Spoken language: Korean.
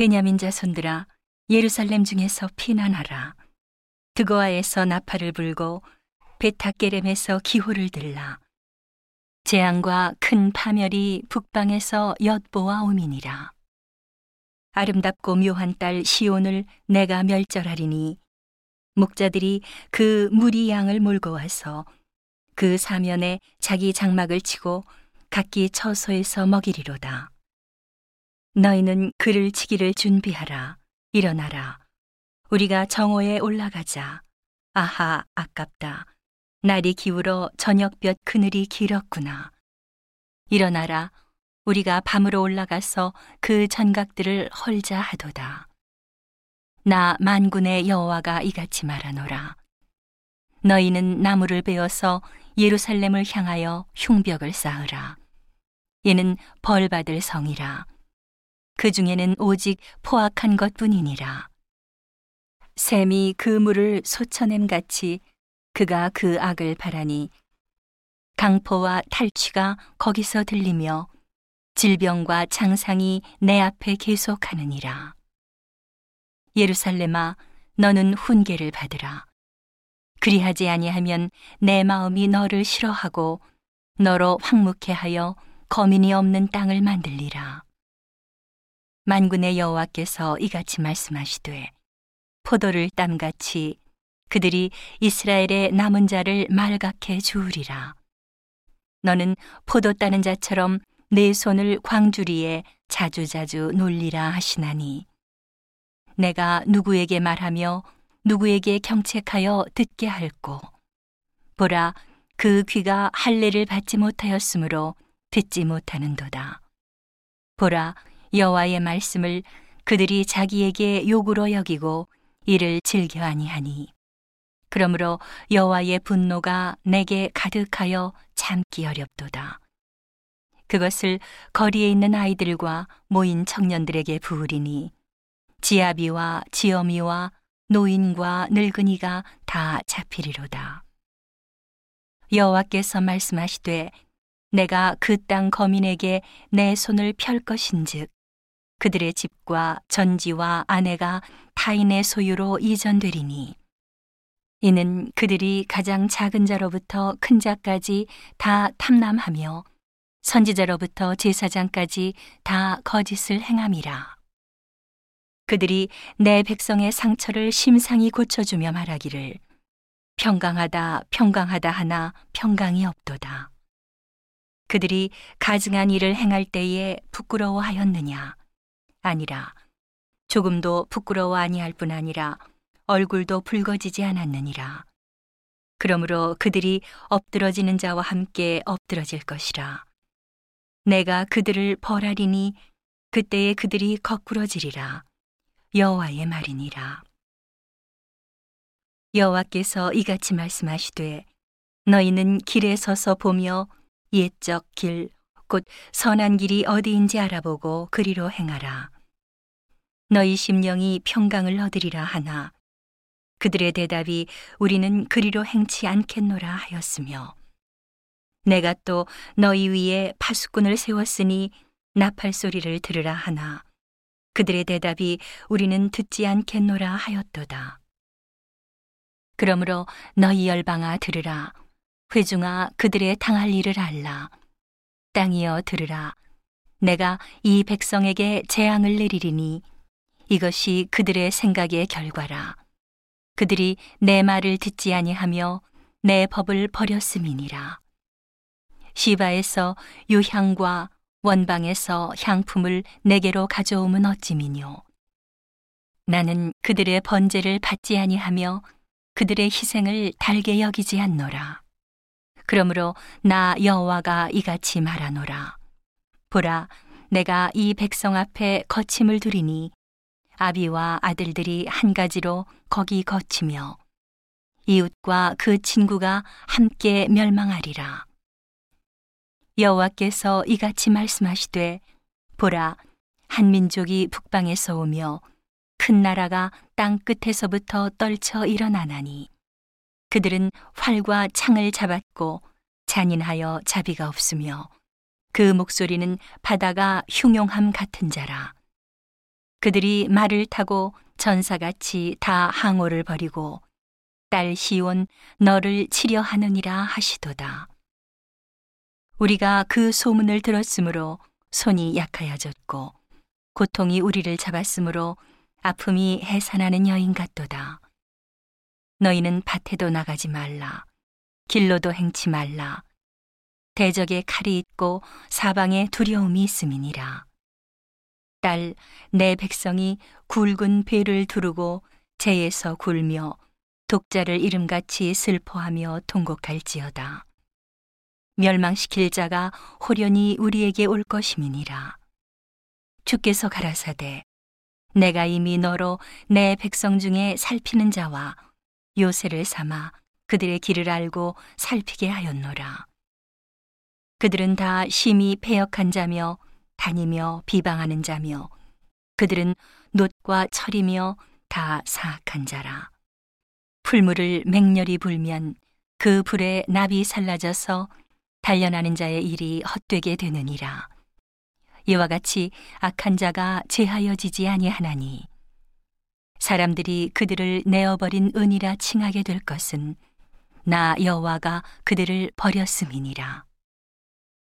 베냐민 자손들아 예루살렘 중에서 피난하라. 드고아에서 나팔을 불고 베타게렘에서 기호를 들라. 재앙과 큰 파멸이 북방에서 엿보아 오미니라. 아름답고 묘한 딸 시온을 내가 멸절하리니 목자들이 그 무리 양을 몰고 와서 그 사면에 자기 장막을 치고 각기 처소에서 먹이리로다. 너희는 그를 치기를 준비하라. 일어나라. 우리가 정오에 올라가자. 아하, 아깝다. 날이 기울어 저녁볕 그늘이 길었구나. 일어나라. 우리가 밤으로 올라가서 그 전각들을 헐자 하도다. 나 만군의 여호와가 이같이 말하노라. 너희는 나무를 베어서 예루살렘을 향하여 흉벽을 쌓으라. 이는 벌받을 성이라. 그 중에는 오직 포악한 것 뿐이니라. 샘이 그 물을 솟쳐냄 같이 그가 그 악을 바라니 강포와 탈취가 거기서 들리며 질병과 장상이 내 앞에 계속하느니라. 예루살렘아, 너는 훈계를 받으라. 그리하지 아니하면 내 마음이 너를 싫어하고 너로 황묵해 하여 거민이 없는 땅을 만들리라. 만군의 여호와께서 이같이 말씀하시되 포도를 땀같이 그들이 이스라엘의 남은 자를 말갛게 주우리라. 너는 포도 따는 자처럼 내 손을 광주리에 자주자주 놀리라 하시나니 내가 누구에게 말하며 누구에게 경책하여 듣게 할꼬 보라 그 귀가 할례를 받지 못하였으므로 듣지 못하는도다 보라 여호와의 말씀을 그들이 자기에게 욕으로 여기고 이를 즐겨 아니하니 그러므로 여호와의 분노가 내게 가득하여 참기 어렵도다. 그것을 거리에 있는 아이들과 모인 청년들에게 부으리니 지아비와 지어미와 노인과 늙은이가 다 잡히리로다. 여호와께서 말씀하시되 내가 그 땅 거민에게 내 손을 펼 것인즉 그들의 집과 전지와 아내가 타인의 소유로 이전되리니 이는 그들이 가장 작은 자로부터 큰 자까지 다 탐남하며 선지자로부터 제사장까지 다 거짓을 행함이라. 그들이 내 백성의 상처를 심상히 고쳐주며 말하기를 평강하다 평강하다 하나 평강이 없도다. 그들이 가증한 일을 행할 때에 부끄러워하였느냐? 아니라 조금도 부끄러워 아니할 뿐 아니라 얼굴도 붉어지지 않았느니라. 그러므로 그들이 엎드러지는 자와 함께 엎드러질 것이라. 내가 그들을 벌하리니 그때에 그들이 거꾸러지리라. 여호와의 말이니라. 여호와께서 이같이 말씀하시되 너희는 길에 서서 보며 옛적 길, 곧 선한 길이 어디인지 알아보고 그리로 행하라. 너희 심령이 평강을 얻으리라 하나 그들의 대답이 우리는 그리로 행치 않겠노라 하였으며 내가 또 너희 위에 파수꾼을 세웠으니 나팔 소리를 들으라 하나 그들의 대답이 우리는 듣지 않겠노라 하였도다. 그러므로 너희 열방아 들으라 회중아 그들의 당할 일을 알라 땅이여 들으라. 내가 이 백성에게 재앙을 내리리니 이것이 그들의 생각의 결과라. 그들이 내 말을 듣지 아니하며 내 법을 버렸음이니라. 시바에서 유향과 원방에서 향품을 내게로 가져오면 어찌미뇨? 나는 그들의 번제를 받지 아니하며 그들의 희생을 달게 여기지 않노라 그러므로 나 여호와가 이같이 말하노라. 보라, 내가 이 백성 앞에 거침을 두리니 아비와 아들들이 한 가지로 거기 거치며 이웃과 그 친구가 함께 멸망하리라. 여호와께서 이같이 말씀하시되 보라 한 민족이 북방에서 오며 큰 나라가 땅 끝에서부터 떨쳐 일어나나니 그들은 활과 창을 잡았고 잔인하여 자비가 없으며 그 목소리는 바다가 흉용함 같은 자라. 그들이 말을 타고 전사같이 다 항오를 버리고 딸 시온 너를 치려 하느니라 하시도다. 우리가 그 소문을 들었으므로 손이 약하여졌고 고통이 우리를 잡았으므로 아픔이 해산하는 여인 같도다. 너희는 밭에도 나가지 말라. 길로도 행치 말라. 대적에 칼이 있고 사방에 두려움이 있음이니라. 딸, 내 백성이 굵은 배를 두르고 재에서 굴며 독자를 이름같이 슬퍼하며 통곡할지어다. 멸망시킬 자가 호련히 우리에게 올 것임이니라. 주께서 가라사대 내가 이미 너로 내 백성 중에 살피는 자와 요새를 삼아 그들의 길을 알고 살피게 하였노라. 그들은 다 심히 패역한 자며 다니며 비방하는 자며 그들은 놋과 철이며 다 사악한 자라. 풀물을 맹렬히 불면 그 불에 납이 살라져서 단련하는 자의 일이 헛되게 되느니라. 이와 같이 악한 자가 제하여지지 아니하나니 사람들이 그들을 내어버린 은이라 칭하게 될 것은 나 여호와가 그들을 버렸음이니라.